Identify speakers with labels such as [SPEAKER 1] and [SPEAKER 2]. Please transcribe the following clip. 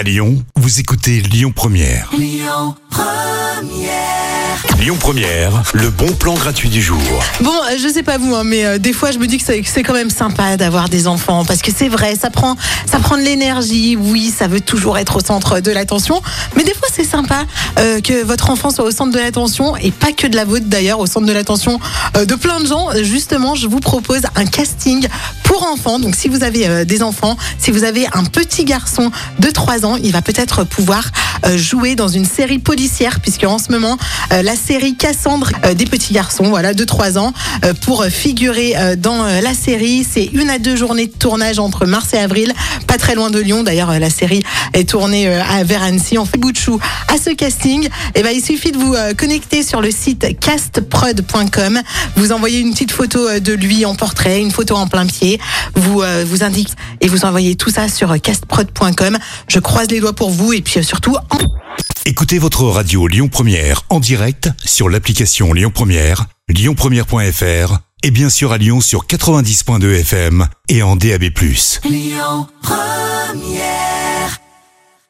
[SPEAKER 1] À Lyon, vous écoutez Lyon Première. Lyon Première. le bon plan gratuit du jour.
[SPEAKER 2] Bon, euh, je sais pas vous, hein, mais euh, des fois je me dis que c'est- que c'est quand même sympa d'avoir des enfants parce que c'est vrai, ça prend, ça prend de l'énergie. Oui, ça veut toujours être au centre de l'attention, mais des fois c'est sympa euh, que votre enfant soit au centre de l'attention et pas que de la vôtre d'ailleurs, au centre de l'attention euh, de plein de gens. Justement, je vous propose un casting pour enfants. Donc si vous avez euh, des enfants, si vous avez un petit garçon de 3 ans, il va peut-être pouvoir euh, jouer dans une série policière puisque en ce moment euh, la série Cassandre des petits garçons, voilà, de 3 ans, pour figurer dans la série. C'est une à deux journées de tournage entre mars et avril, pas très loin de Lyon. D'ailleurs, la série est tournée à vers Annecy. On fait bout à ce casting. Et ben, il suffit de vous connecter sur le site castprod.com. Vous envoyez une petite photo de lui en portrait, une photo en plein pied. Vous euh, vous indiquez et vous envoyez tout ça sur euh, castprod.com. Je croise les doigts pour vous et puis euh, surtout en
[SPEAKER 1] Écoutez votre radio Lyon Première en direct sur l'application Lyon Première, lyonpremière.fr et bien sûr à Lyon sur 90.2 FM et en DAB+.